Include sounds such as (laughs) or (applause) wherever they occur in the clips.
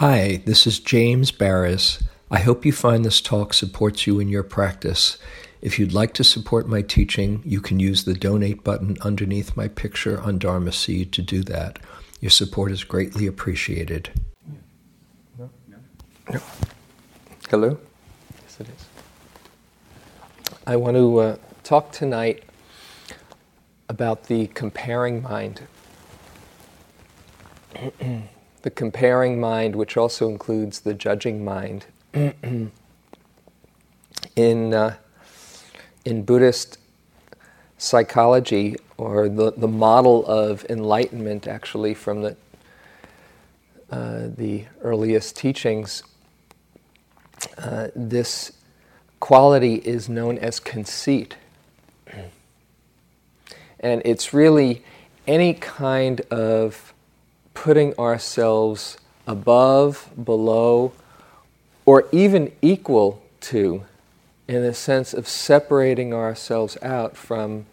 Hi, this is James Baraz. I hope you find this talk supports you in your practice. If you'd like to support my teaching, you can use the donate button underneath my picture on Dharma Seed to do that. Your support is greatly appreciated. No? No. Hello? Yes, it is. I want to uh, talk tonight about the comparing mind. (clears throat) the comparing mind, which also includes the judging mind. (clears throat) in, uh, in Buddhist psychology, or the, the model of enlightenment, actually, from the, uh, the earliest teachings, uh, this quality is known as conceit. (clears throat) And it's really any kind of putting ourselves above, below, or even equal to, in the sense of separating ourselves out from,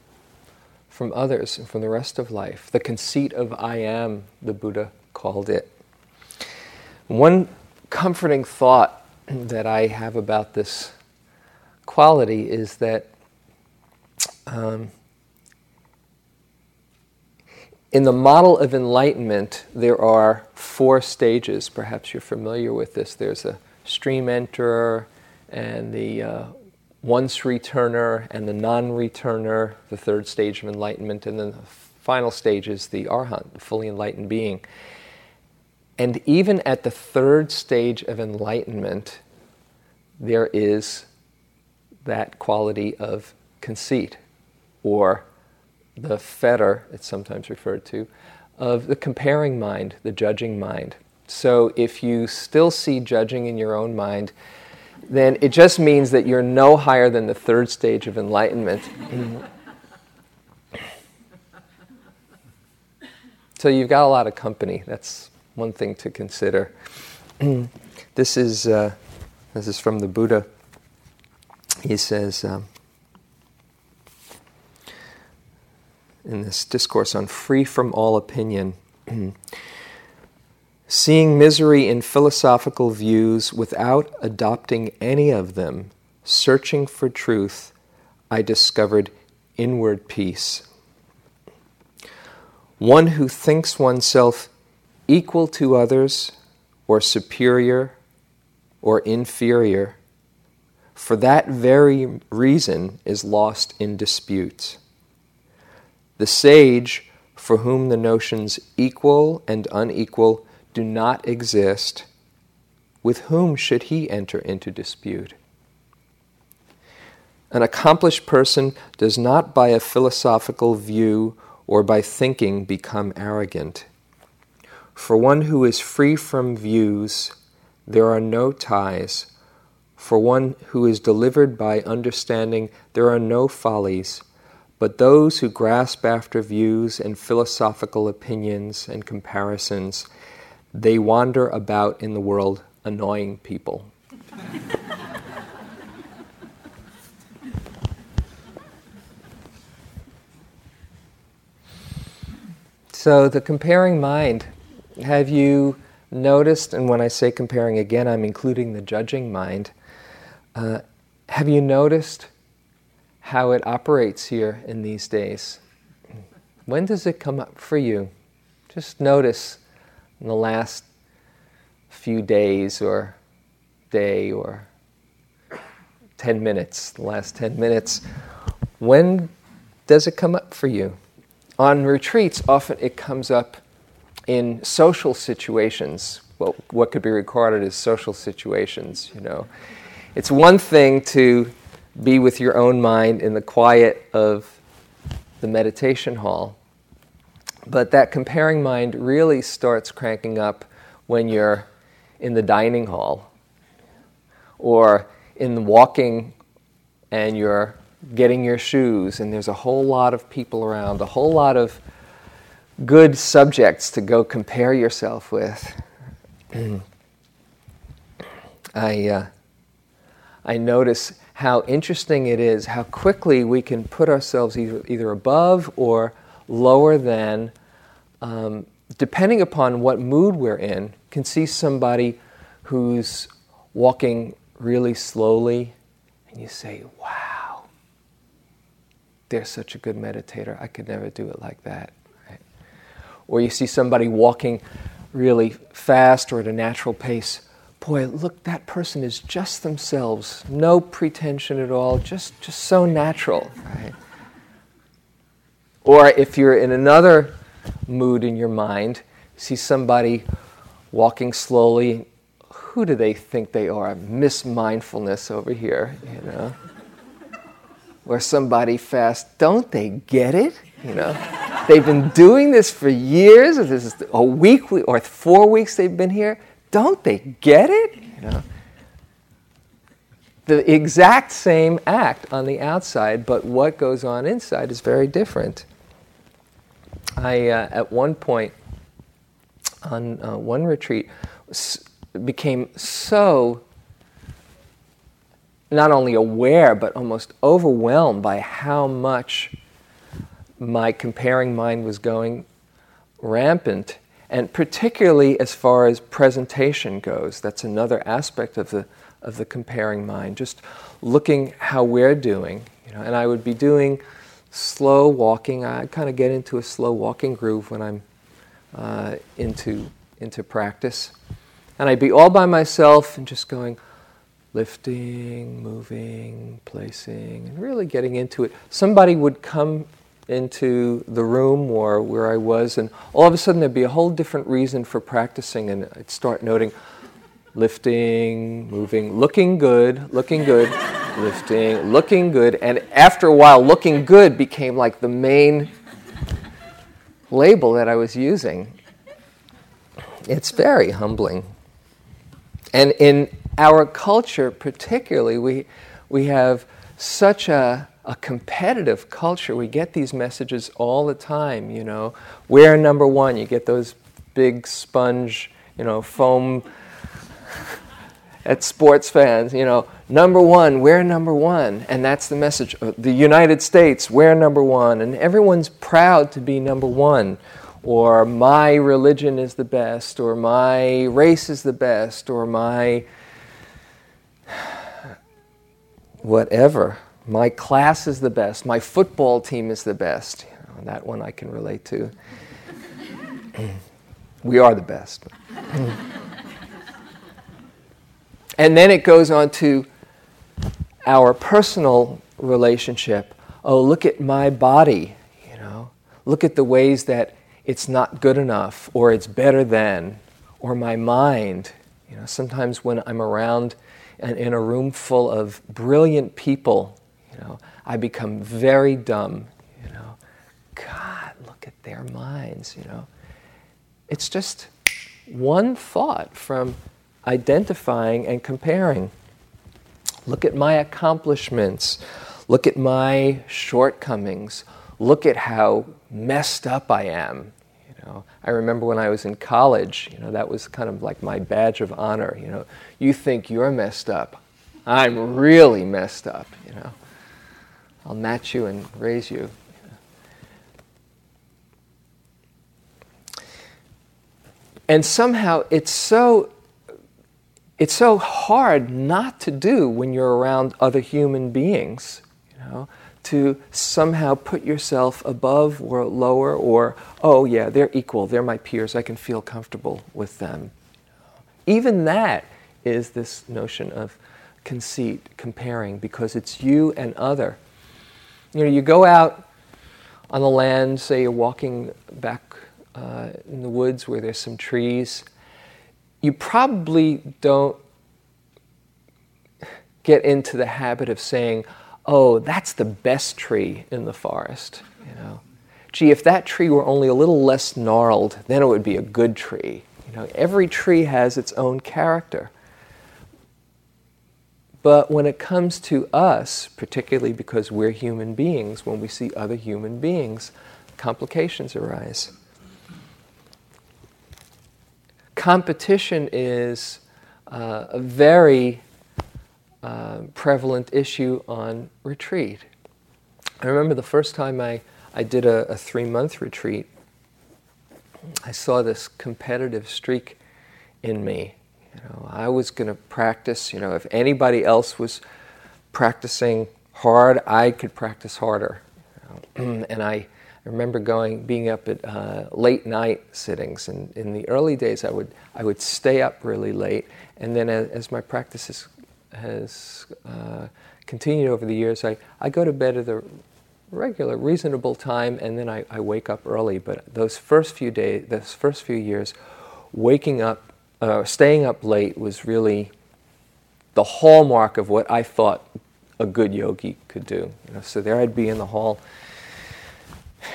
from others and from the rest of life. The conceit of I am, the Buddha called it. One comforting thought (clears throat) that I have about this quality is that um, in the model of enlightenment, there are four stages. Perhaps you're familiar with this. There's a stream enterer, and the uh, once returner, and the non returner, the third stage of enlightenment, and then the final stage is the arhat, the fully enlightened being. And even at the third stage of enlightenment, there is that quality of conceit or the fetter, it's sometimes referred to, of the comparing mind, the judging mind. So if you still see judging in your own mind, then it just means that you're no higher than the third stage of enlightenment. (laughs) so you've got a lot of company. That's one thing to consider. (clears throat) this is uh, this is from the Buddha. He says. Um, in this discourse on free from all opinion. (clears throat) Seeing misery in philosophical views without adopting any of them, searching for truth, I discovered inward peace. One who thinks oneself equal to others, or superior, or inferior, for that very reason is lost in disputes. The sage, for whom the notions equal and unequal do not exist, with whom should he enter into dispute? An accomplished person does not by a philosophical view or by thinking become arrogant. For one who is free from views, there are no ties. For one who is delivered by understanding, there are no follies. But those who grasp after views and philosophical opinions and comparisons, they wander about in the world annoying people. (laughs) so, the comparing mind, have you noticed, and when I say comparing again, I'm including the judging mind, uh, have you noticed? How it operates here in these days. When does it come up for you? Just notice in the last few days or day or 10 minutes, the last 10 minutes, when does it come up for you? On retreats, often it comes up in social situations. Well, what could be recorded as social situations, you know. It's one thing to be with your own mind in the quiet of the meditation hall. But that comparing mind really starts cranking up when you're in the dining hall or in the walking and you're getting your shoes and there's a whole lot of people around, a whole lot of good subjects to go compare yourself with. (clears throat) I, uh, I notice how interesting it is how quickly we can put ourselves either, either above or lower than, um, depending upon what mood we're in. can see somebody who's walking really slowly, and you say, Wow, they're such a good meditator. I could never do it like that. Right? Or you see somebody walking really fast or at a natural pace. Boy, look, that person is just themselves, no pretension at all, just, just so natural. Right? Or if you're in another mood in your mind, see somebody walking slowly, who do they think they are? Miss mindfulness over here, you know. or somebody fast, don't they get it? You know, they've been doing this for years, this is a week or four weeks they've been here. Don't they get it? You know, the exact same act on the outside, but what goes on inside is very different. I, uh, at one point, on uh, one retreat, s- became so not only aware, but almost overwhelmed by how much my comparing mind was going rampant. And particularly as far as presentation goes, that's another aspect of the, of the comparing mind, just looking how we're doing. You know, and I would be doing slow walking. I kind of get into a slow walking groove when I'm uh, into, into practice. And I'd be all by myself and just going, lifting, moving, placing, and really getting into it. Somebody would come into the room or where I was, and all of a sudden there'd be a whole different reason for practicing, and I'd start noting lifting, moving, looking good, looking good (laughs) lifting, looking good, and after a while, looking good became like the main label that I was using. It's very humbling. And in our culture, particularly, we, we have such a, a competitive culture. We get these messages all the time, you know. We're number one. You get those big sponge, you know, foam at sports fans, you know, number one, we're number one. And that's the message. Uh, the United States, we're number one. And everyone's proud to be number one. Or my religion is the best, or my race is the best, or my (sighs) whatever. My class is the best, my football team is the best. You know, that one I can relate to. we are the best. And then it goes on to our personal relationship. Oh, look at my body, you know. Look at the ways that it's not good enough or it's better than or my mind. You know, sometimes when I'm around and in a room full of brilliant people, you know, I become very dumb, you know. God, look at their minds, you know. It's just one thought from identifying and comparing. Look at my accomplishments. Look at my shortcomings. Look at how messed up I am. You know, I remember when I was in college, you know, that was kind of like my badge of honor. You know, you think you're messed up. I'm really messed up, you know. I'll match you and raise you. And somehow it's so it's so hard not to do when you're around other human beings, you know, to somehow put yourself above or lower or, oh yeah, they're equal, they're my peers, I can feel comfortable with them. Even that is this notion of conceit, comparing, because it's you and other. You know, you go out on the land, say you're walking back uh, in the woods where there's some trees, you probably don't get into the habit of saying, oh, that's the best tree in the forest. You know, gee, if that tree were only a little less gnarled, then it would be a good tree. You know, every tree has its own character. But when it comes to us, particularly because we're human beings, when we see other human beings, complications arise competition is uh, a very uh, prevalent issue on retreat. I remember the first time I, I did a, a three month retreat, I saw this competitive streak in me. You know, I was going to practice. You know, if anybody else was practicing hard, I could practice harder. (clears throat) And I remember going, being up at uh, late night sittings. And in the early days, I would I would stay up really late. And then as, as my practice has, has uh, continued over the years, I, I go to bed at a regular, reasonable time, and then I, I wake up early. But those first few days, those first few years, waking up, uh, staying up late was really the hallmark of what I thought a good yogi could do. You know, so there I'd be in the hall,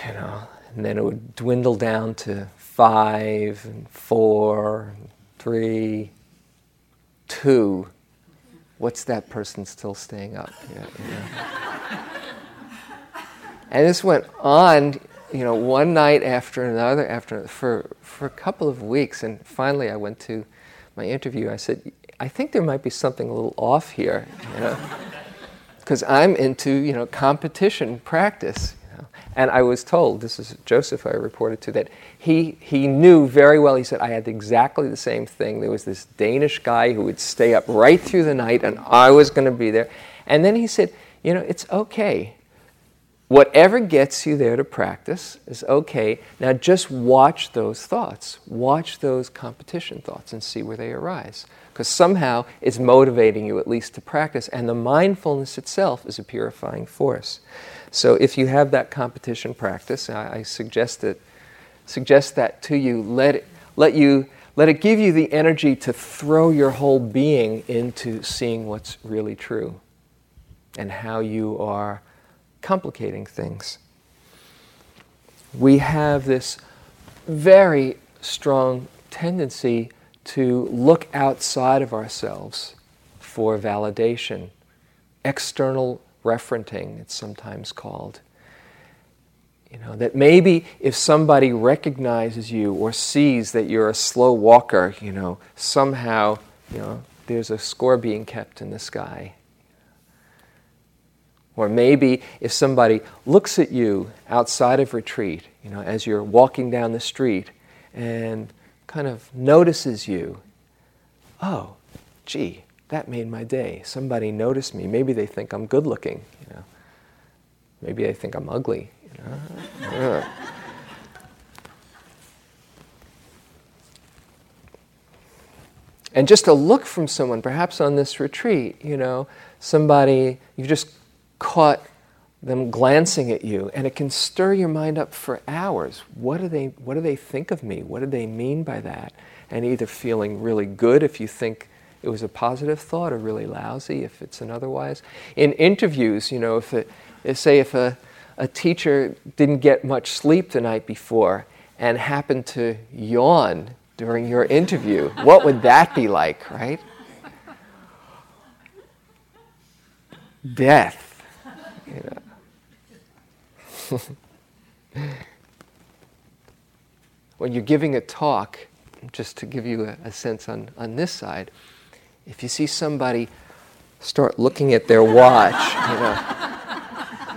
you know, and then it would dwindle down to five and four, and three, two. What's that person still staying up? Yeah, you (laughs) know. and this went on, you know, one night after another, after for for a couple of weeks, and finally I went to my interview. I said, I think there might be something a little off here, you know (laughs) because I'm into you know competition practice. You know? And I was told this is Joseph I reported to that he he knew very well. He said I had exactly the same thing. There was this Danish guy who would stay up right through the night, and I was going to be there. And then he said, you know, it's okay. Whatever gets you there to practice is okay. Now just watch those thoughts. Watch those competition thoughts and see where they arise because somehow it's motivating you at least to practice, and the mindfulness itself is a purifying force. So if you have that competition practice, I, I suggest that suggest that to you. Let it, let you let it give you the energy to throw your whole being into seeing what's really true and how you are complicating things. We have this very strong tendency to look outside of ourselves for validation. External referenting, it's sometimes called. You know, that maybe if somebody recognizes you or sees that you're a slow walker, you know, somehow, you know, there's a score being kept in the sky. Or maybe if somebody looks at you outside of retreat, you know, as you're walking down the street and kind of notices you, oh, gee, that made my day. Somebody noticed me. Maybe they think I'm good looking, you know. Maybe they think I'm ugly, you know. and just a look from someone, perhaps on this retreat, you know, somebody you've just caught them glancing at you, and it can stir your mind up for hours. What do they, what do they think of me? What do they mean by that? And either feeling really good if you think it was a positive thought, or really lousy if it's an otherwise. In interviews, you know, if it, say if a, a teacher didn't get much sleep the night before and happened to yawn during your interview, what would that be like, right? Death. Know. (laughs) when you're giving a talk, just to give you a, a, sense on, on this side, if you see somebody start looking at their watch, you know,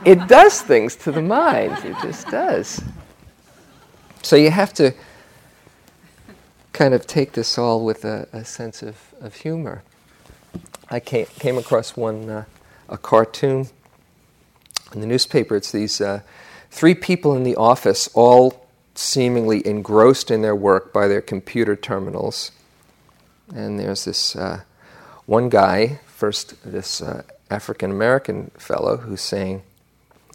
it does things to the mind. It just does. So you have to kind of take this all with a, a sense of, of humor. I came, came across one, uh, a cartoon in the newspaper. It's these uh, Three people in the office, all seemingly engrossed in their work by their computer terminals. And there's this uh, one guy, first this uh, African American fellow, who's saying,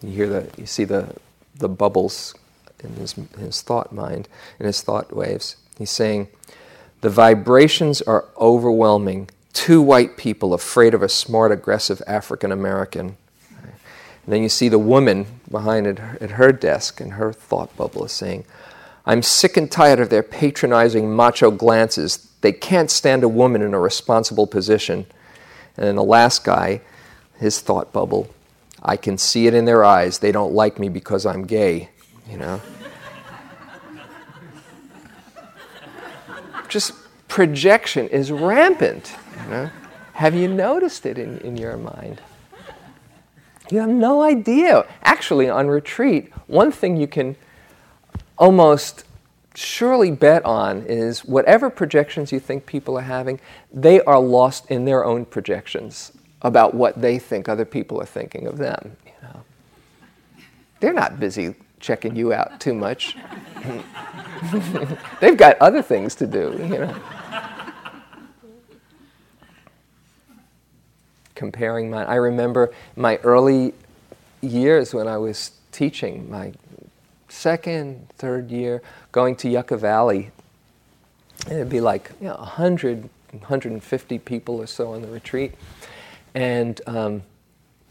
you hear the, you see the, the bubbles in his, his thought mind, in his thought waves. He's saying, the vibrations are overwhelming. Two white people afraid of a smart, aggressive African American. And then you see the woman behind it at her desk, and her thought bubble is saying, I'm sick and tired of their patronizing macho glances. They can't stand a woman in a responsible position. And then the last guy, his thought bubble, I can see it in their eyes. They don't like me because I'm gay, you know? (laughs) Just projection is rampant, you know? Have you noticed it in, in your mind? You have no idea. Actually, on retreat, one thing you can almost surely bet on is whatever projections you think people are having, they are lost in their own projections about what they think other people are thinking of them. You know. They're not busy checking you out too much. (laughs) They've got other things to do, you know. Comparing my I remember my early years when I was teaching, my second, third year, going to Yucca Valley. And it'd be like you know, 100, 150 people or so on the retreat. And um,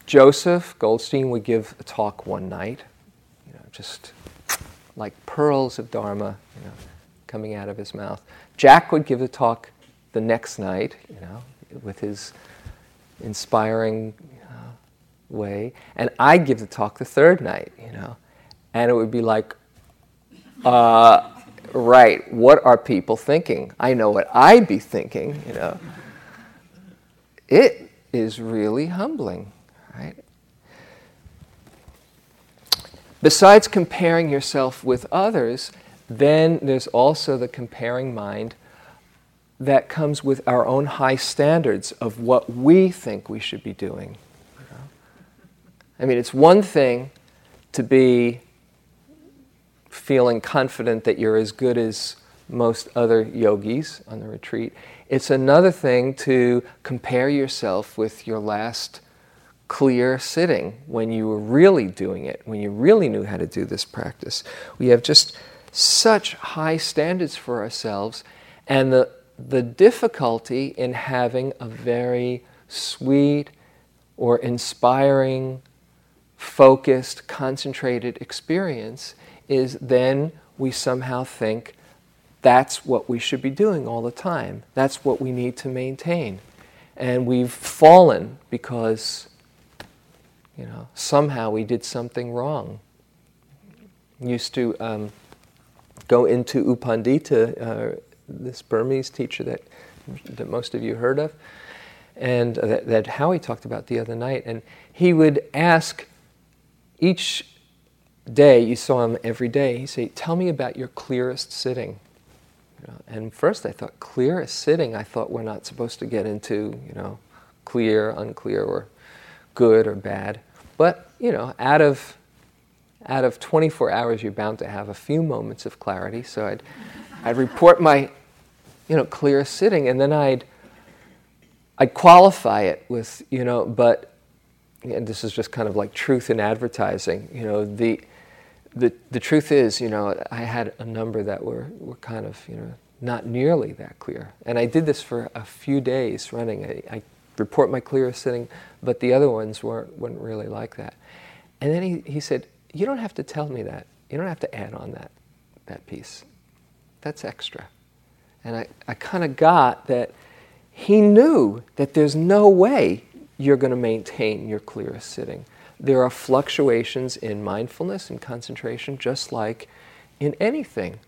Joseph Goldstein would give a talk one night, you know, just like pearls of Dharma you know, coming out of his mouth. Jack would give a talk the next night, you know, with his inspiring uh, way. And I'd give the talk the third night, you know and it would be like, uh, right, what are people thinking? I know what I'd be thinking, you know. It is really humbling, right? Besides comparing yourself with others, then there's also the comparing mind that comes with our own high standards of what we think we should be doing. I mean, it's one thing to be feeling confident that you're as good as most other yogis on the retreat. It's another thing to compare yourself with your last clear sitting when you were really doing it, when you really knew how to do this practice. We have just such high standards for ourselves, and the, the difficulty in having a very sweet or inspiring, focused, concentrated experience is then we somehow think that's what we should be doing all the time. That's what we need to maintain. And we've fallen because, you know, somehow we did something wrong. Used to um, go into U Pandita, uh, this Burmese teacher that, that most of you heard of, and uh, that, that Howie talked about the other night. And he would ask each day, you saw him every day, he'd say, Tell me about your clearest sitting. You know, and first I thought, clearest sitting, I thought we're not supposed to get into, you know, clear, unclear, or good or bad. But, you know, out of out of 24 hours, you're bound to have a few moments of clarity. So I'd, I'd report my, you know, clearest sitting, and then I'd, I'd qualify it with, you know, but, and this is just kind of like truth in advertising, you know, the, the, the truth is, you know, I had a number that were, were kind of, you know, not nearly that clear. And I did this for a few days running. I, I report my clearest sitting, but the other ones weren't, weren't really like that. And then he, he said, You don't have to tell me that. You don't have to add on that, that piece. That's extra. And I, I kind of got that he knew that there's no way you're going to maintain your clearest sitting there are fluctuations in mindfulness and concentration, just like in anything.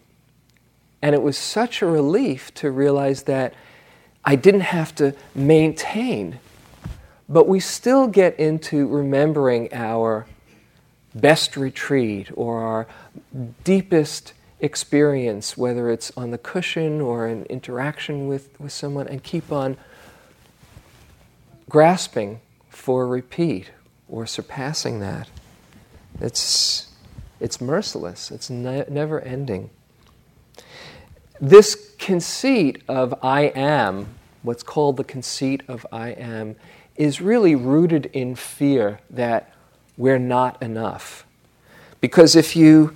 And it was such a relief to realize that I didn't have to maintain, but we still get into remembering our best retreat or our deepest experience, whether it's on the cushion or an interaction with, with someone, and keep on grasping for repeat or surpassing that. It's, it's merciless, it's ne- never ending. This conceit of I am, what's called the conceit of I am, is really rooted in fear that we're not enough. Because if you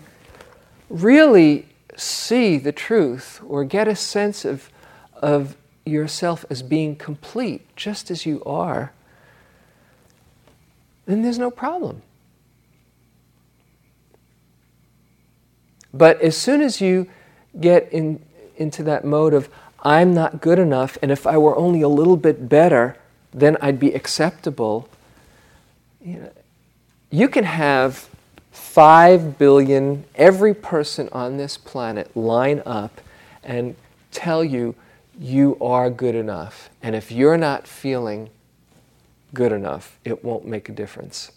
really see the truth or get a sense of, of yourself as being complete just as you are, then there's no problem. But as soon as you get in, into that mode of, I'm not good enough, and if I were only a little bit better, then I'd be acceptable, you, know, you can have five billion, every person on this planet line up and tell you you are good enough. And if you're not feeling good enough, it won't make a difference.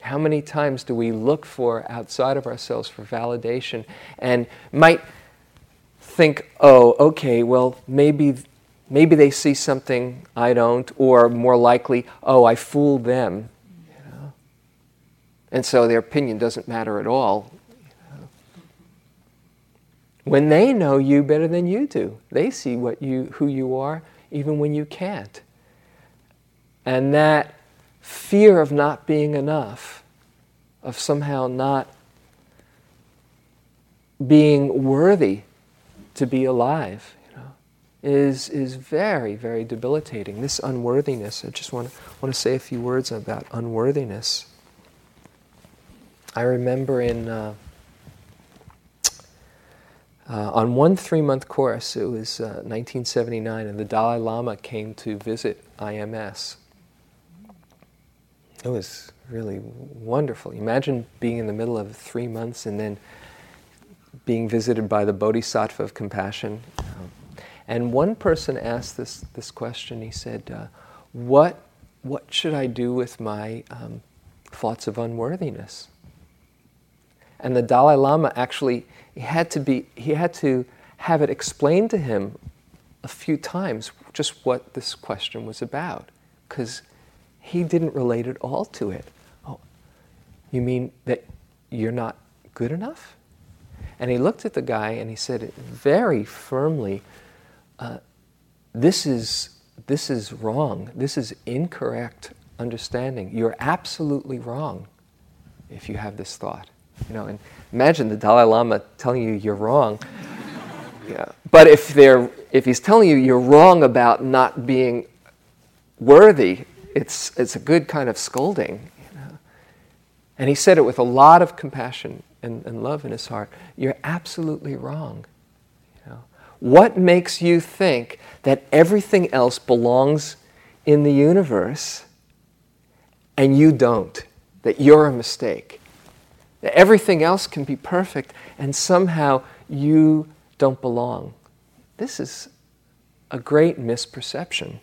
How many times do we look for outside of ourselves for validation and might think, oh, okay, well, maybe, maybe they see something I don't, or more likely, oh, I fooled them. And so their opinion doesn't matter at all. When they know you better than you do, they see what you, who you are, even when you can't. And that fear of not being enough, of somehow not being worthy to be alive, you know, is, is very, very debilitating. This unworthiness, I just want to, want to say a few words about unworthiness. I remember in, uh, uh, on one three month course, it was uh, 1979, and the Dalai Lama came to visit IMS. It was really wonderful. Imagine being in the middle of three months and then being visited by the Bodhisattva of compassion. and one person asked this, this question. He said, uh, what, what should I do with my um, thoughts of unworthiness? And the Dalai Lama actually he had to be he had to have it explained to him a few times just what this question was about because he didn't relate at all to it. Oh, you mean that you're not good enough? And he looked at the guy and he said very firmly, uh, This is this is wrong. This is incorrect understanding. You're absolutely wrong if you have this thought. You know, and imagine the Dalai Lama telling you you're wrong. Yeah. But if they're if he's telling you you're wrong about not being worthy, it's, it's a good kind of scolding. You know? And he said it with a lot of compassion and, and love in his heart. You're absolutely wrong. You know? What makes you think that everything else belongs in the universe and you don't? That you're a mistake? Everything else can be perfect and somehow you don't belong? This is a great misperception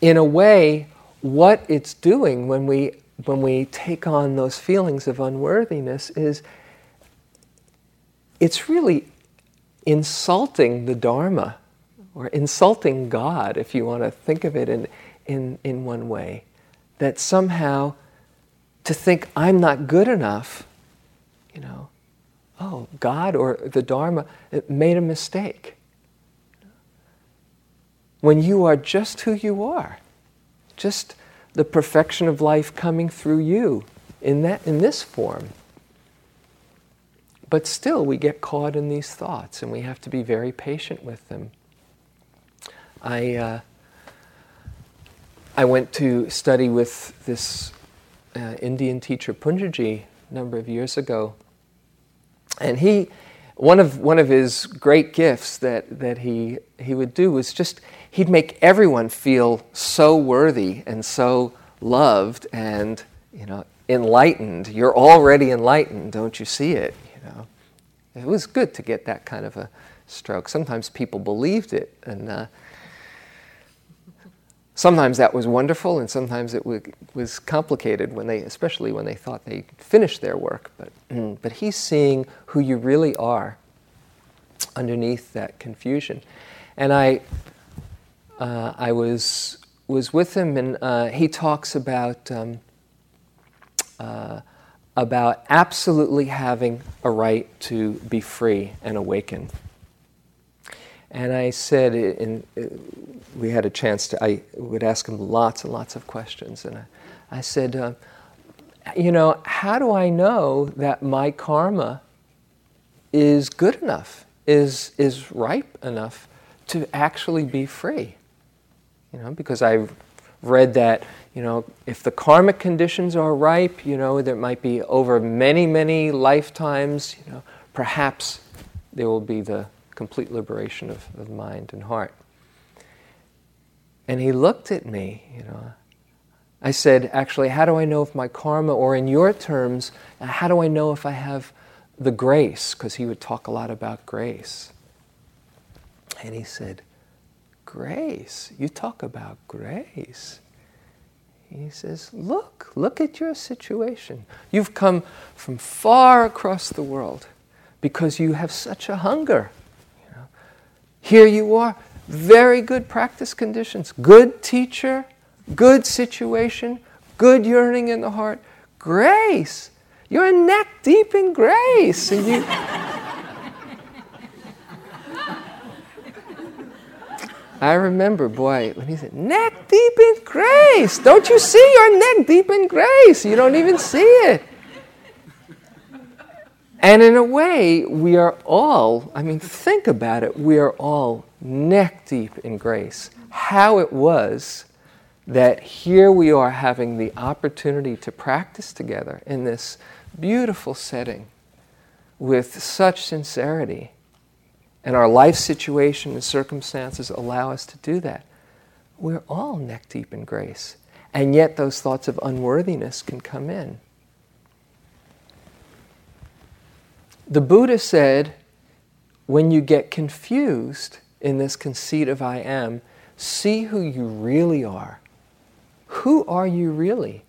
in a way, what it's doing when we, when we take on those feelings of unworthiness is it's really insulting the Dharma or insulting God, if you want to think of it in, in, in one way. That somehow to think I'm not good enough, you know, oh, God or the Dharma made a mistake when you are just who you are, just the perfection of life coming through you in, that, in this form. But still, we get caught in these thoughts and we have to be very patient with them. I, uh, I went to study with this uh, Indian teacher, Punjaji, a number of years ago. And he, one of, one of his great gifts that, that he, he would do was just he'd make everyone feel so worthy and so loved and you know enlightened. You're already enlightened, don't you see it? You know, it was good to get that kind of a stroke. Sometimes people believed it, and uh, sometimes that was wonderful, and sometimes it w- was complicated when they, especially when they thought they finished their work. But but he's seeing who you really are underneath that confusion, and I uh, I was was with him, and uh, he talks about um, uh, about absolutely having a right to be free and awaken. And I said, in, we had a chance to, I would ask him lots and lots of questions, and I, I said, uh, you know, how do I know that my karma is good enough, is is ripe enough to actually be free? You know, because I've read that, you know, if the karmic conditions are ripe, you know, there might be over many, many lifetimes, you know, perhaps there will be the complete liberation of, of mind and heart. And he looked at me, you know. I said, actually, how do I know if my karma, or in your terms, uh, how do I know if I have the grace? Because he would talk a lot about grace. And he said, Grace. You talk about grace. He says, Look, look at your situation. You've come from far across the world because you have such a hunger. Here you are, very good practice conditions, good teacher, good situation, good yearning in the heart, grace. You're neck deep in grace. And you. (laughs) I remember, boy, when he said, neck deep in grace. Don't you see your neck deep in grace? You don't even see it. And in a way, we are all, I mean, think about it, we are all neck deep in grace. How it was that here we are having the opportunity to practice together in this beautiful setting with such sincerity and our life situation and circumstances allow us to do that, we're all neck deep in grace. And yet, those thoughts of unworthiness can come in. The Buddha said, when you get confused in this conceit of I am, see who you really are. Who are you really?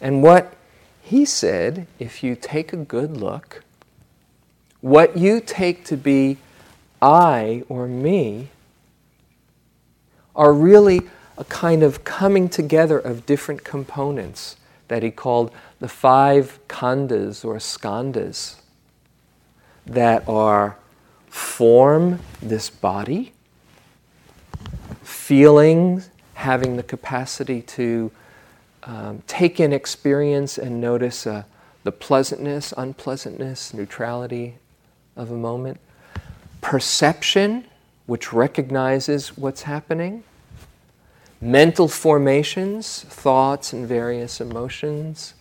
And what he said, if you take a good look, what you take to be I or me are really a kind of coming together of different components that he called the five khandhas or skandhas that are form, this body, feelings, having the capacity to um, take in experience and notice uh, the pleasantness, unpleasantness, neutrality of a moment perception, which recognizes what's happening, mental formations, thoughts and various emotions,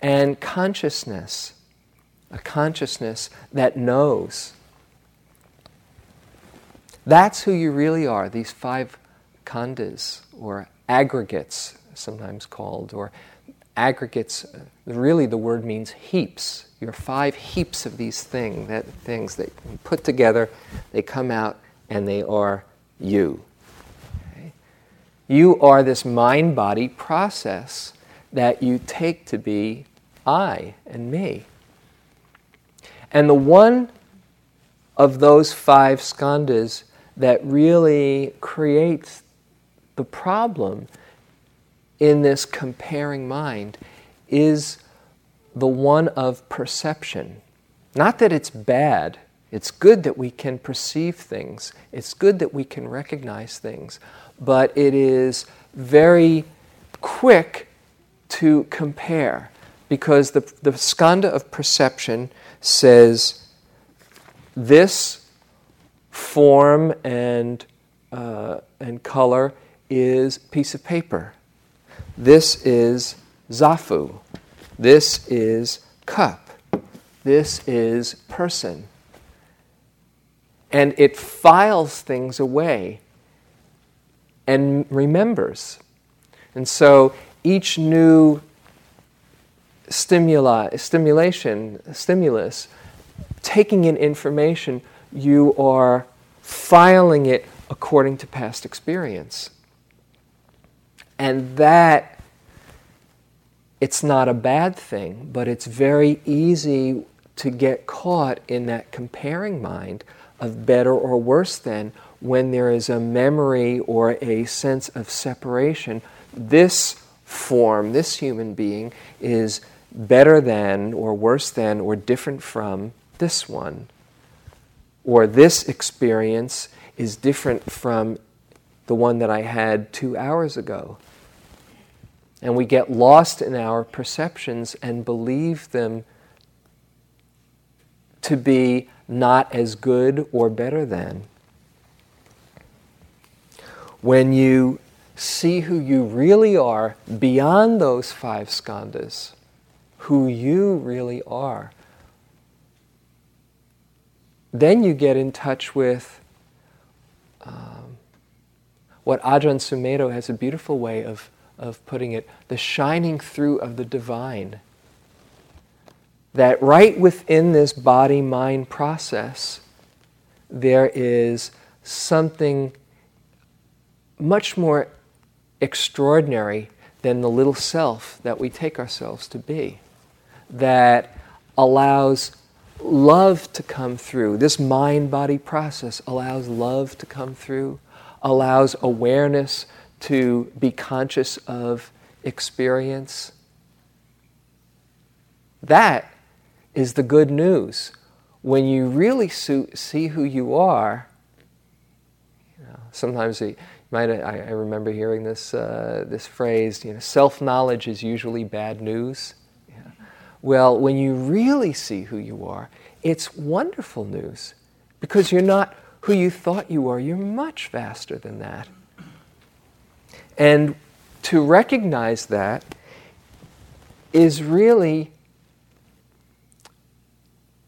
and consciousness, a consciousness that knows. That's who you really are, these five khandhas, or aggregates, sometimes called, or aggregates, really the word means heaps. Your five heaps of these thing, that, things that put together, they come out and they are you. Okay? You are this mind body process that you take to be I and me. And the one of those five skandhas that really creates the problem in this comparing mind is the one of perception. Not that it's bad, it's good that we can perceive things, it's good that we can recognize things, but it is very quick to compare because the, the skandha of perception says this form and, uh, and color is piece of paper. This is zafu. This is cup. This is person. And it files things away and remembers. And so each new stimuli, stimulation, stimulus, taking in information, you are filing it according to past experience. And that it's not a bad thing, but it's very easy to get caught in that comparing mind of better or worse than when there is a memory or a sense of separation. This form, this human being, is better than or worse than or different from this one. Or this experience is different from the one that I had two hours ago. And we get lost in our perceptions and believe them to be not as good or better than. When you see who you really are beyond those five skandhas, who you really are, then you get in touch with um, what Ajahn Sumedho has a beautiful way of of putting it, the shining through of the divine. That right within this body mind process, there is something much more extraordinary than the little self that we take ourselves to be, that allows love to come through. This mind body process allows love to come through, allows awareness to be conscious of experience. That is the good news. When you really see who you are, sometimes you might, I, I remember hearing this, uh, this phrase, you know, self-knowledge is usually bad news. Well, when you really see who you are, it's wonderful news because you're not who you thought you were. You're much vaster than that. And to recognize that is really,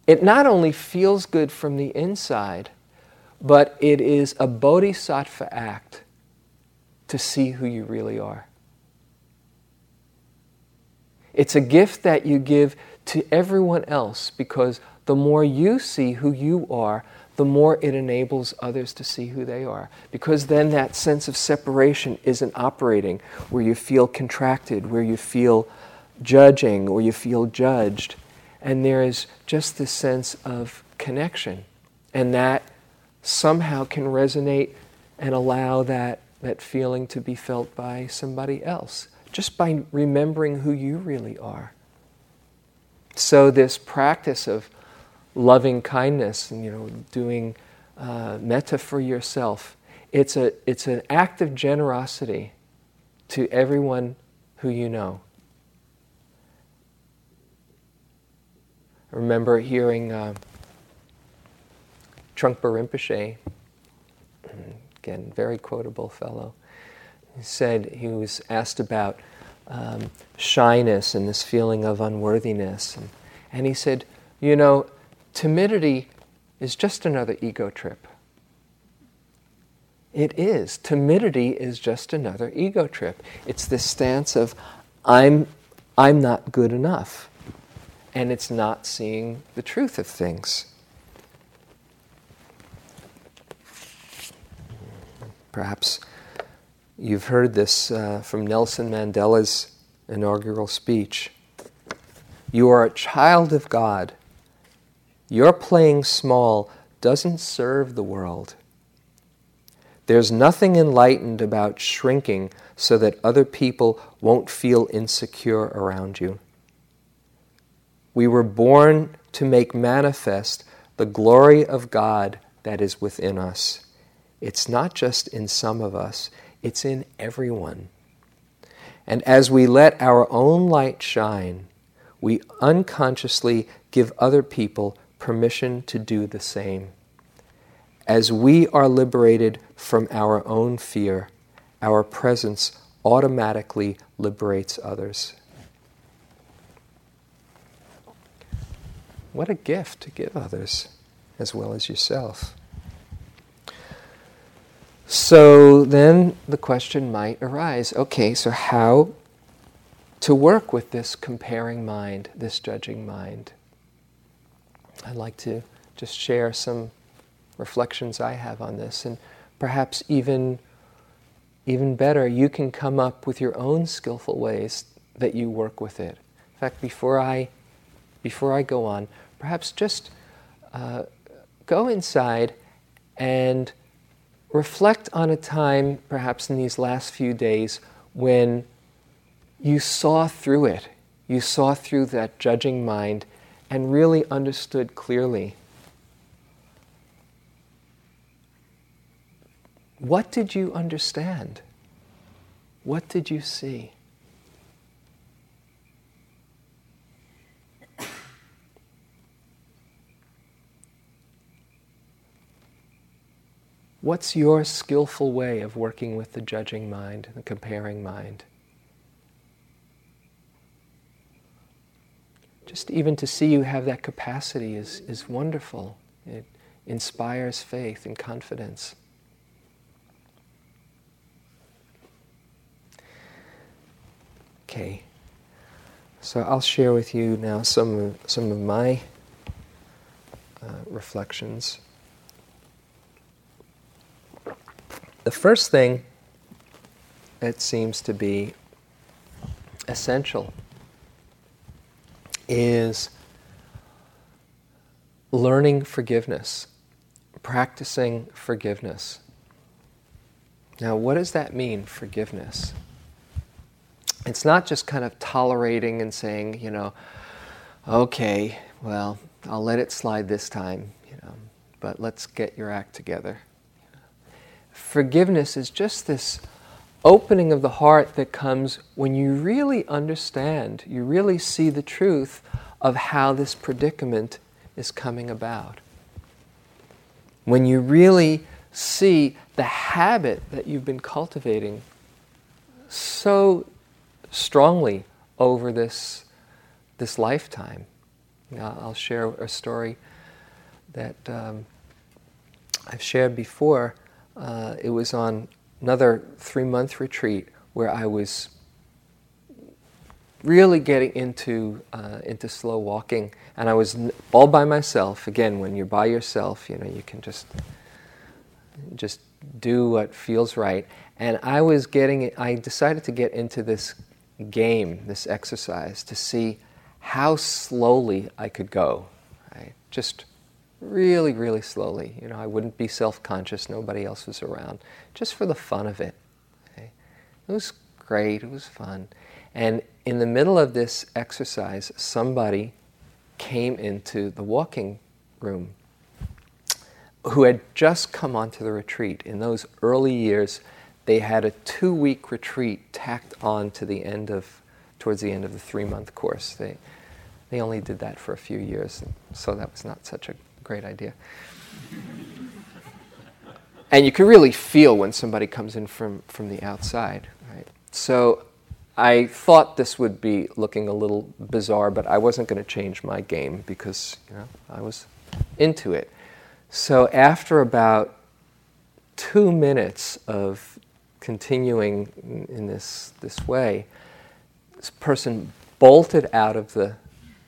it not only feels good from the inside, but it is a bodhisattva act to see who you really are. It's a gift that you give to everyone else because the more you see who you are, the more it enables others to see who they are. Because then that sense of separation isn't operating where you feel contracted, where you feel judging, or you feel judged. And there is just this sense of connection. And that somehow can resonate and allow that, that feeling to be felt by somebody else, just by remembering who you really are. So, this practice of loving kindness and you know doing uh, metta for yourself. It's a it's an act of generosity to everyone who you know. I remember hearing uh, Trungpa Rinpoche, again, very quotable fellow, he said he was asked about um, shyness and this feeling of unworthiness. And, and he said, You know, timidity is just another ego trip. It is. Timidity is just another ego trip. It's this stance of, I'm, I'm not good enough. And it's not seeing the truth of things. Perhaps you've heard this uh, from Nelson Mandela's inaugural speech. You are a child of God your playing small doesn't serve the world. There's nothing enlightened about shrinking so that other people won't feel insecure around you. We were born to make manifest the glory of God that is within us. It's not just in some of us, it's in everyone. And as we let our own light shine, we unconsciously give other people permission to do the same. As we are liberated from our own fear, our presence automatically liberates others. What a gift to give others as well as yourself. So then the question might arise okay, so how to work with this comparing mind, this judging mind? I'd like to just share some reflections I have on this, and perhaps even even better, you can come up with your own skillful ways that you work with it. In fact, before I before I go on, perhaps just uh, go inside and reflect on a time, perhaps in these last few days, when you saw through it. You saw through that judging mind and really understood clearly. What did you understand? What did you see? What's your skillful way of working with the judging mind, the comparing mind? just even to see you have that capacity is, is wonderful. It inspires faith and confidence. Okay, so I'll share with you now some of, some of my uh, reflections. The first thing, it seems to be, essential is learning forgiveness, practicing forgiveness. Now, what does that mean, forgiveness? It's not just kind of tolerating and saying, you know, okay, well, I'll let it slide this time, you know, but let's get your act together. Forgiveness is just this opening of the heart that comes when you really understand, you really see the truth of how this predicament is coming about. When you really see the habit that you've been cultivating so strongly over this, this lifetime. I'll share a story that um, I've shared before. Uh, it was on another three month retreat where I was really getting into uh, into slow walking, and I was all by myself. Again, when you're by yourself, you know you can just just do what feels right. And I was getting I decided to get into this game, this exercise, to see how slowly I could go. Right? Just really, really slowly. You know, I wouldn't be self-conscious. Nobody else was around, just for the fun of it. Okay? It was great. It was fun. And in the middle of this exercise, somebody came into the walking room who had just come onto the retreat. In those early years, they had a two week retreat tacked on to the end of, towards the end of the three month course. They, they only did that for a few years, so that was not such a great idea. (laughs) and you can really feel when somebody comes in from, from the outside, right? So I thought this would be looking a little bizarre, but I wasn't going to change my game because you know I was into it. So after about two minutes of continuing in this this way, this person bolted out of the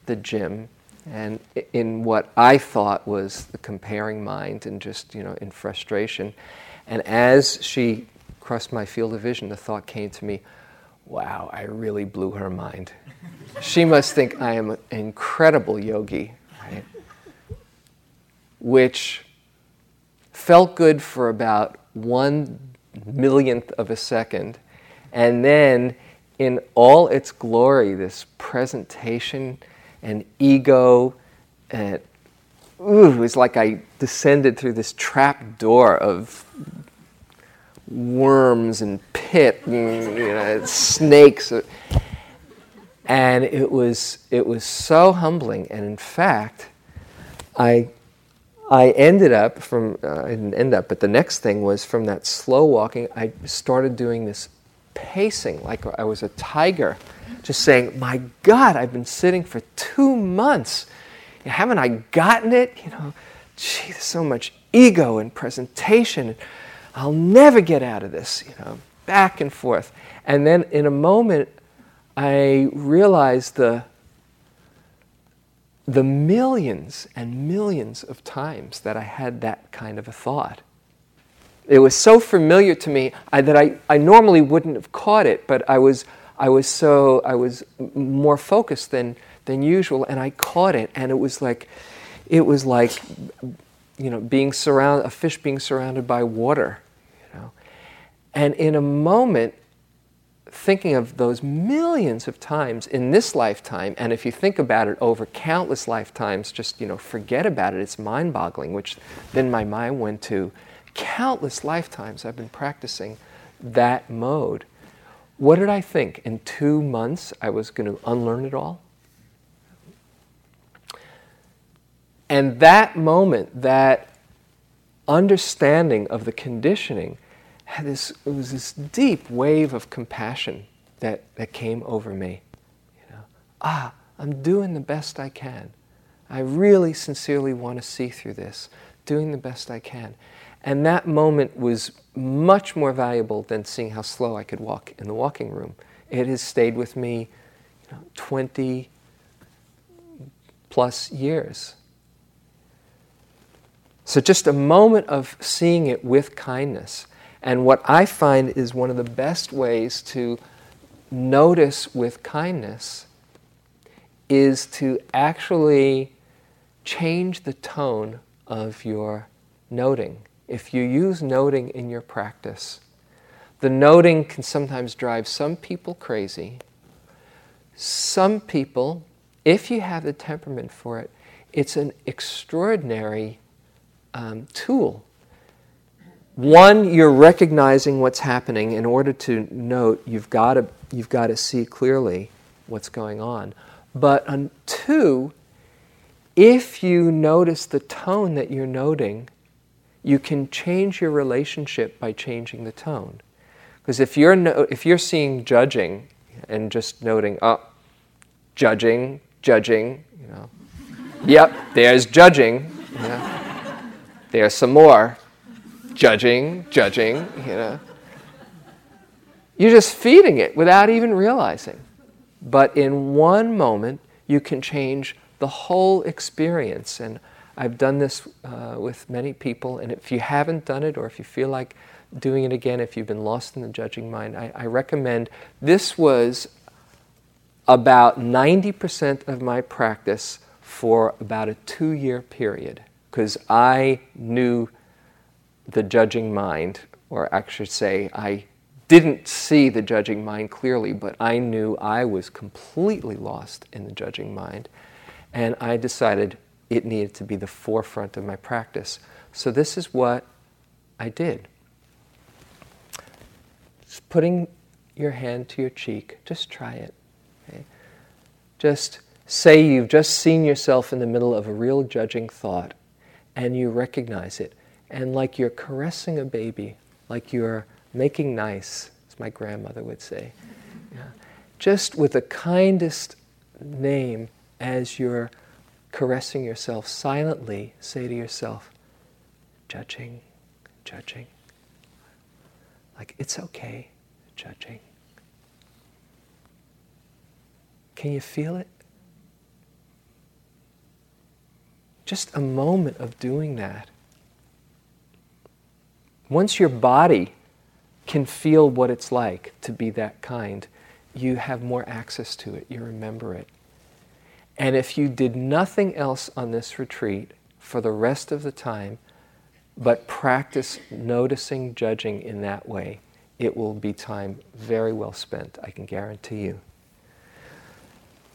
the gym and in what I thought was the comparing mind and just you know in frustration. And as she crossed my field of vision, the thought came to me wow, I really blew her mind. (laughs) she must think I am an incredible yogi, right? Which felt good for about one millionth of a second. And then, in all its glory, this presentation and ego, and ooh, it was like I descended through this trap door of worms and pit, and, you know, snakes. And it was, it was so humbling. And in fact, I, I ended up from, uh, I didn't end up, but the next thing was from that slow walking, I started doing this pacing like I was a tiger, just saying, My God, I've been sitting for two months. Haven't I gotten it? You know, gee, so much ego and presentation. I'll never get out of this, you know, back and forth. And then in a moment, I realized the, the millions and millions of times that I had that kind of a thought. It was so familiar to me I, that I, I normally wouldn't have caught it, but I was, I was so, I was more focused than, than usual, and I caught it, and it was like, it was like, you know, being surrounded, a fish being surrounded by water. you know. And in a moment, thinking of those millions of times in this lifetime, and if you think about it over countless lifetimes, just you know, forget about it. It's mind-boggling. Which then my mind went to countless lifetimes I've been practicing that mode. What did I think? In two months, I was going to unlearn it all. And that moment, that understanding of the conditioning, had this, it was this deep wave of compassion that, that came over me. You know, ah, I'm doing the best I can. I really sincerely want to see through this, doing the best I can. And that moment was much more valuable than seeing how slow I could walk in the walking room. It has stayed with me you know, 20 plus years. So, just a moment of seeing it with kindness and what I find is one of the best ways to notice with kindness is to actually change the tone of your noting. If you use noting in your practice, the noting can sometimes drive some people crazy. Some people, if you have the temperament for it, it's an extraordinary um, tool. One, you're recognizing what's happening. In order to note, you've got to, you've got to see clearly what's going on. But um, two, if you notice the tone that you're noting, you can change your relationship by changing the tone. Because if you're, no, if you're seeing judging and just noting, oh, judging, judging, you know, yep, there's judging, you know, there's some more, judging, judging, you know. You're just feeding it without even realizing. But in one moment, you can change the whole experience. And I've done this uh, with many people. And if you haven't done it, or if you feel like doing it again, if you've been lost in the judging mind, I, I recommend this was about 90% of my practice for about a two year period because I knew the judging mind, or I should say, I didn't see the judging mind clearly, but I knew I was completely lost in the judging mind. And I decided it needed to be the forefront of my practice. So this is what I did. Just putting your hand to your cheek, just try it. Okay? Just say you've just seen yourself in the middle of a real judging thought and you recognize it. And like you're caressing a baby, like you're making nice, as my grandmother would say. Yeah. Just with the kindest name as you're caressing yourself silently, say to yourself, judging, judging. Like, it's okay, judging. Can you feel it? Just a moment of doing that. Once your body can feel what it's like to be that kind, you have more access to it, you remember it. And if you did nothing else on this retreat for the rest of the time, but practice noticing judging in that way, it will be time very well spent, I can guarantee you.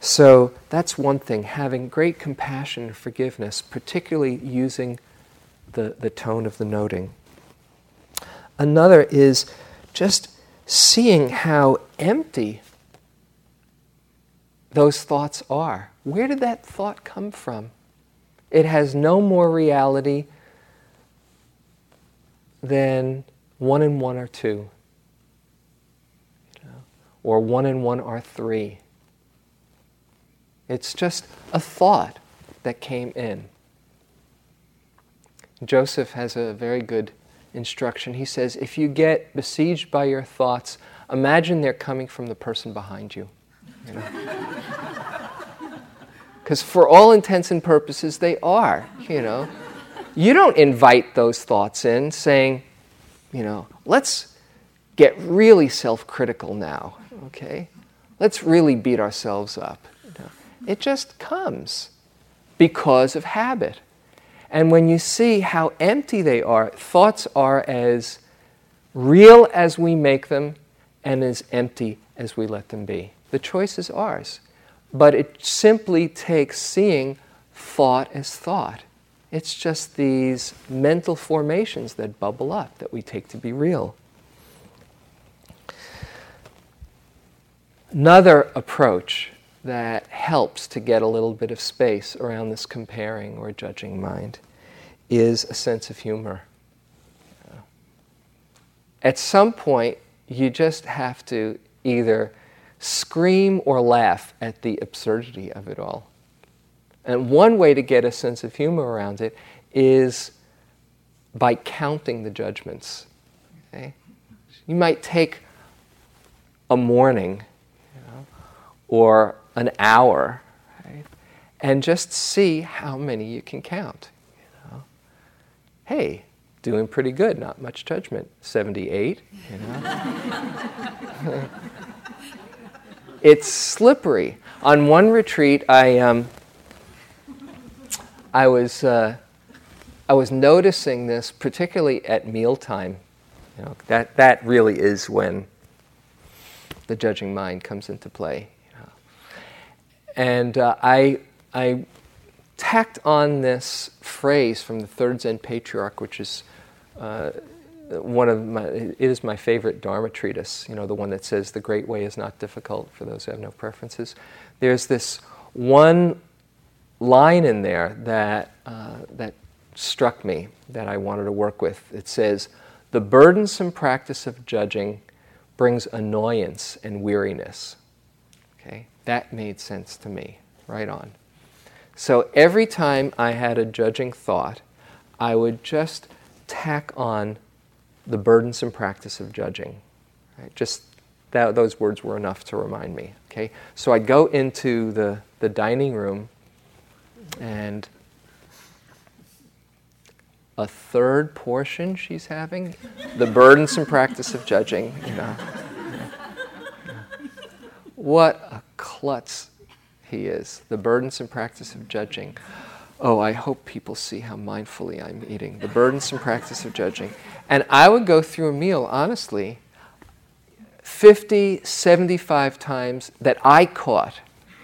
So that's one thing, having great compassion and forgiveness, particularly using the, the tone of the noting. Another is just seeing how empty those thoughts are. Where did that thought come from? It has no more reality than one and one are two, you know, or one and one are three. It's just a thought that came in. Joseph has a very good instruction. He says, if you get besieged by your thoughts, imagine they're coming from the person behind you. Because for all intents and purposes, they are, you know. You don't invite those thoughts in saying, you know, let's get really self critical now, okay? Let's really beat ourselves up. It just comes because of habit. And when you see how empty they are, thoughts are as real as we make them and as empty as we let them be. The choice is ours. But it simply takes seeing thought as thought. It's just these mental formations that bubble up that we take to be real. Another approach that helps to get a little bit of space around this comparing or judging mind is a sense of humor. At some point, you just have to either scream or laugh at the absurdity of it all. And one way to get a sense of humor around it is by counting the judgments. Okay? You might take a morning or an hour, right? and just see how many you can count. Hey, doing pretty good, not much judgment. 78, you know? (laughs) it's slippery. On one retreat, I, um, I, was, uh, I was noticing this, particularly at mealtime. You know, that, that really is when the judging mind comes into play. You know. And uh, I, I tacked on this phrase from the third Zen patriarch, which is uh, one of my, it is my favorite Dharma treatise, you know, the one that says the great way is not difficult for those who have no preferences. There's this one line in there that, uh, that struck me that I wanted to work with. It says, the burdensome practice of judging brings annoyance and weariness. Okay, that made sense to me, right on. So every time I had a judging thought, I would just tack on the burdensome practice of judging. Right? Just that, those words were enough to remind me. Okay, so I go into the, the dining room, and a third portion she's having, the burdensome practice of judging. You know, what a klutz he is, the burdensome practice of judging. Oh, I hope people see how mindfully I'm eating. The burdensome practice of judging. And I would go through a meal, honestly, 50, 75 times that I caught,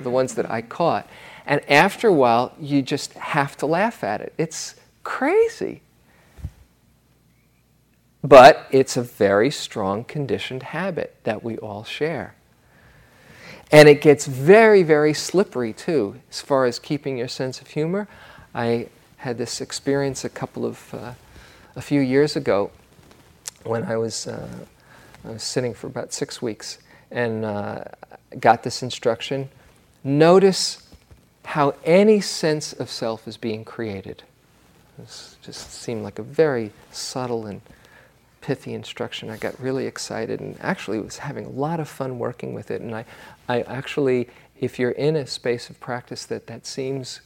the ones that I caught. And after a while, you just have to laugh at it. It's crazy. But it's a very strong conditioned habit that we all share. And it gets very, very slippery too, as far as keeping your sense of humor. I had this experience a couple of, uh, a few years ago when I was, uh, I was sitting for about six weeks and uh, got this instruction. Notice how any sense of self is being created. This just seemed like a very subtle and pithy instruction. I got really excited and actually was having a lot of fun working with it. And I, I actually, if you're in a space of practice that that seems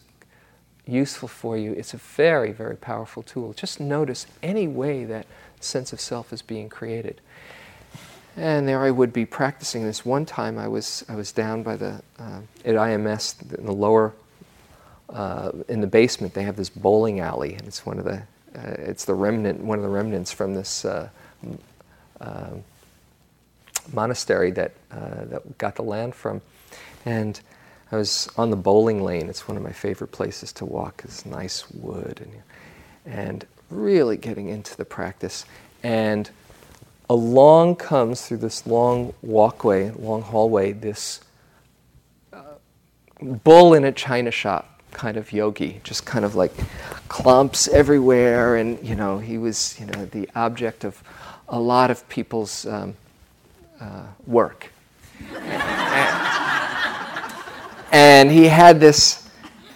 useful for you, it's a very, very powerful tool. Just notice any way that sense of self is being created. And there I would be practicing this. One time I was, I was down by the, uh, at IMS, in the lower, uh, in the basement, they have this bowling alley, and it's one of the uh, it's the remnant, one of the remnants from this uh, uh, monastery that that got the land from, and. I was on the bowling lane. It's one of my favorite places to walk. It's nice wood and and really getting into the practice. And along comes through this long walkway, long hallway, this uh, bull in a china shop kind of yogi, just kind of like clumps everywhere, and you know he was you know the object of a lot of people's um, uh, work. (laughs) and he had this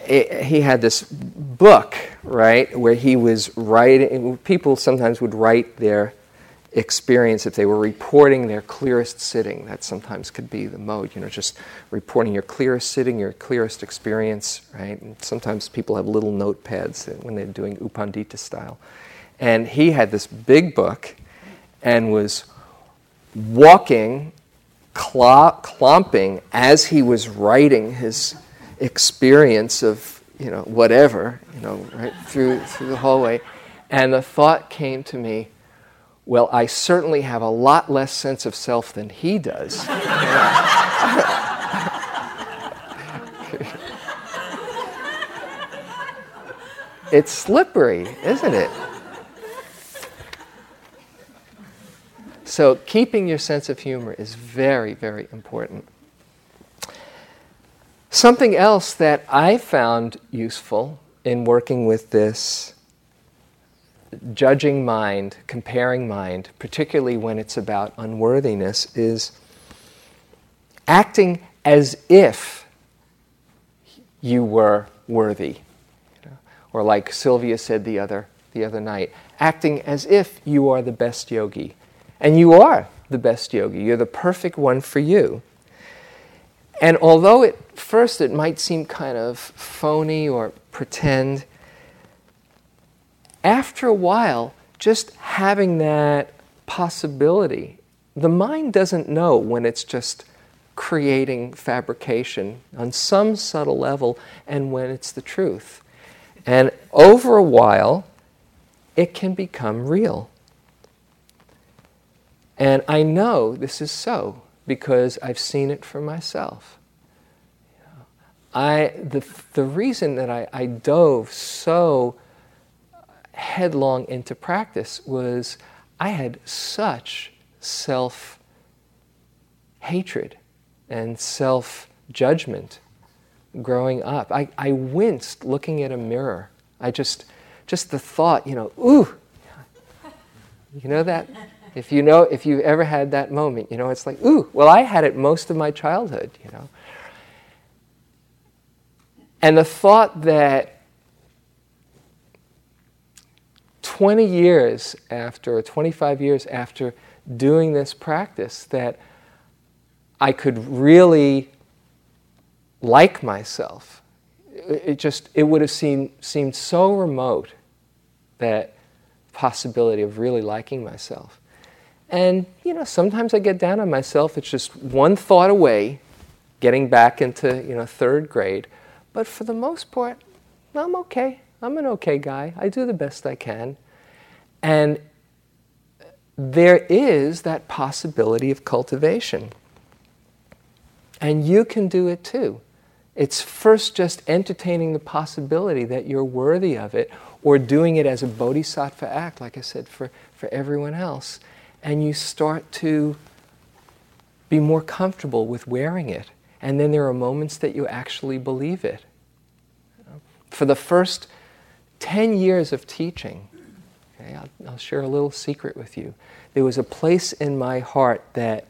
eh, he had this book right where he was writing people sometimes would write their experience if they were reporting their clearest sitting. That sometimes could be the mode, you know, just reporting your clearest sitting, your clearest experience, right? And sometimes people have little notepads when they're doing U Pandita style. And he had this big book and was walking, clomping as he was writing his experience of, you know, whatever, you know, right through, through the hallway. And the thought came to me, well, I certainly have a lot less sense of self than he does. (laughs) it's slippery, isn't it? So, keeping your sense of humor is very, very important. Something else that I found useful in working with this judging mind, comparing mind, particularly when it's about unworthiness, is acting as if you were worthy. Or like Sylvia said the other, the other night, acting as if you are the best yogi. And you are the best yogi. You're the perfect one for you. And although at first it might seem kind of phony or pretend, after a while, just having that possibility, the mind doesn't know when it's just creating fabrication on some subtle level and when it's the truth. And over a while, it can become real. And I know this is so because I've seen it for myself. I, the, the reason that I, I dove so headlong into practice was I had such self hatred and self judgment growing up. I, I winced looking at a mirror. I just, just the thought, you know, ooh, you know that? If you know, if you've ever had that moment, you know, it's like, ooh, well, I had it most of my childhood, you know. And the thought that 20 years after, or 25 years after doing this practice, that I could really like myself. It just, it would have seemed, seemed so remote, that possibility of really liking myself. And, you know, sometimes I get down on myself. It's just one thought away, getting back into, you know, third grade. But for the most part, I'm okay. I'm an okay guy. I do the best I can. And there is that possibility of cultivation. And you can do it too. It's first just entertaining the possibility that you're worthy of it or doing it as a bodhisattva act, like I said, for, for everyone else. And you start to be more comfortable with wearing it. And then there are moments that you actually believe it. For the first 10 years of teaching, okay, I'll, I'll share a little secret with you. There was a place in my heart that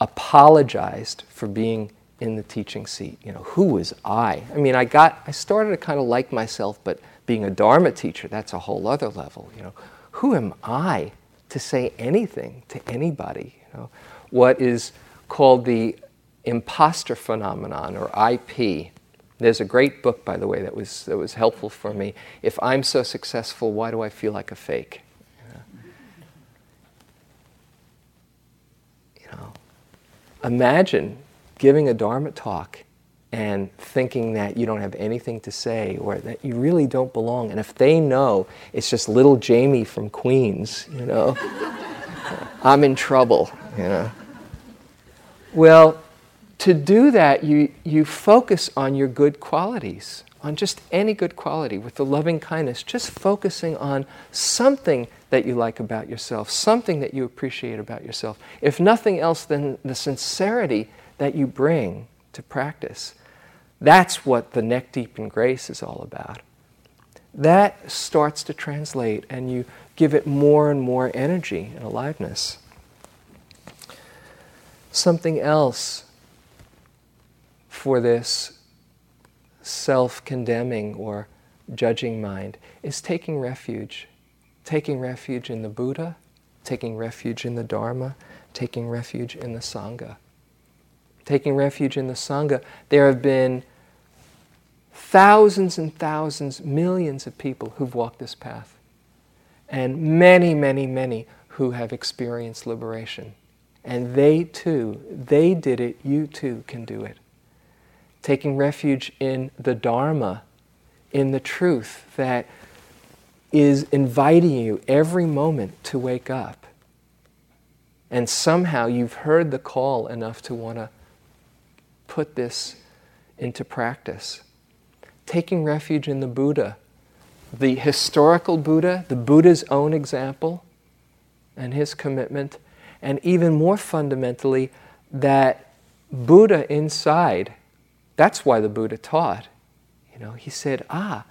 apologized for being in the teaching seat. You know, who was I? I mean, I got, I started to kind of like myself, but being a Dharma teacher, that's a whole other level. You know, who am I to say anything to anybody? You know, what is called the imposter phenomenon or IP. There's a great book, by the way, that was, that was helpful for me. If I'm so successful, why do I feel like a fake? You know, imagine giving a Dharma talk and thinking that you don't have anything to say or that you really don't belong. And if they know it's just little Jamie from Queens, you know, (laughs) I'm in trouble, you know. Well, to do that, you, you focus on your good qualities, on just any good quality with the loving kindness, just focusing on something that you like about yourself, something that you appreciate about yourself. If nothing else, then the sincerity that you bring to practice. That's what the neck deep in grace is all about. That starts to translate, and you give it more and more energy and aliveness. Something else for this self condemning or judging mind is taking refuge. Taking refuge in the Buddha, taking refuge in the Dharma, taking refuge in the Sangha taking refuge in the Sangha, there have been thousands and thousands, millions of people who've walked this path. And many, many, many who have experienced liberation. And they too, they did it, you too can do it. Taking refuge in the Dharma, in the truth that is inviting you every moment to wake up. And somehow you've heard the call enough to want to put this into practice. Taking refuge in the Buddha, the historical Buddha, the Buddha's own example and his commitment, and even more fundamentally, that Buddha inside, that's why the Buddha taught. You know, he said, ah,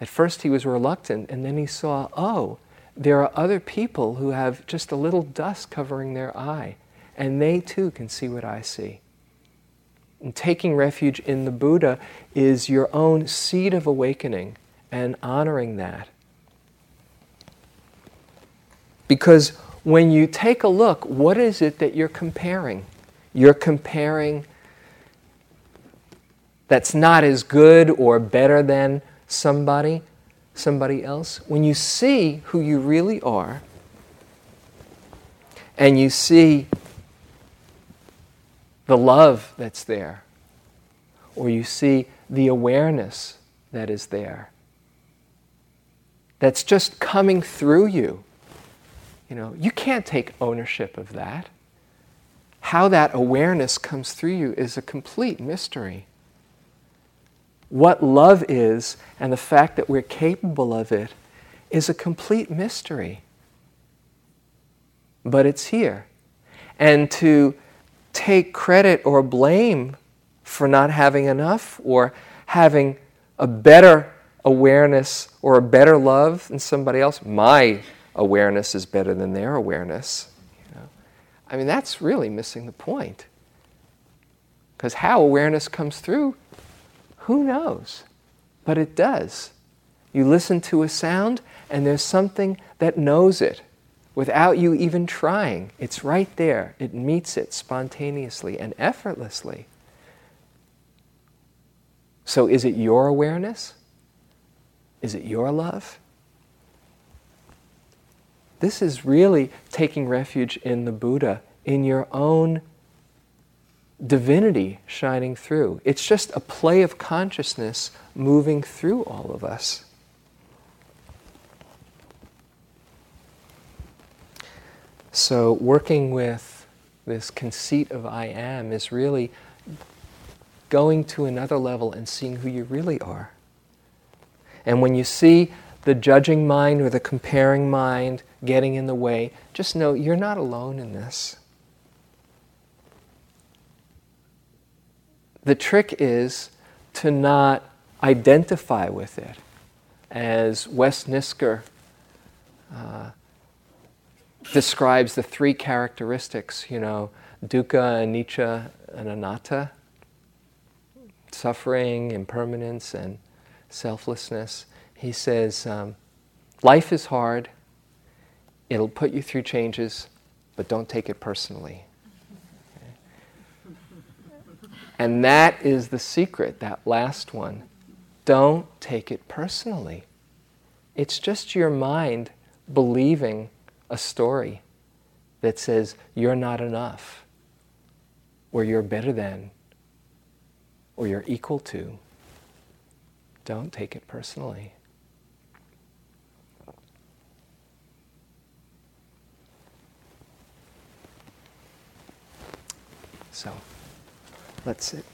at first he was reluctant, and then he saw, oh, there are other people who have just a little dust covering their eye, and they too can see what I see. And taking refuge in the Buddha is your own seed of awakening and honoring that. Because when you take a look, what is it that you're comparing? You're comparing that's not as good or better than somebody, somebody else. When you see who you really are, and you see the love that's there, or you see the awareness that is there, that's just coming through you. You know, you can't take ownership of that. How that awareness comes through you is a complete mystery. What love is and the fact that we're capable of it is a complete mystery. But it's here. And to take credit or blame for not having enough or having a better awareness or a better love than somebody else, my awareness is better than their awareness. You know? I mean, that's really missing the point. Because how awareness comes through who knows? But it does. You listen to a sound, and there's something that knows it without you even trying. It's right there. It meets it spontaneously and effortlessly. So, is it your awareness? Is it your love? This is really taking refuge in the Buddha, in your own divinity shining through. It's just a play of consciousness moving through all of us. So, working with this conceit of I am is really going to another level and seeing who you really are. And when you see the judging mind or the comparing mind getting in the way, just know you're not alone in this. The trick is to not identify with it. As Wes Nisker uh, describes the three characteristics, you know, dukkha, anicca, and anatta suffering, impermanence, and selflessness. He says, um, Life is hard, it'll put you through changes, but don't take it personally. And that is the secret, that last one. Don't take it personally. It's just your mind believing a story that says you're not enough, or you're better than, or you're equal to. Don't take it personally. So. Let's sit.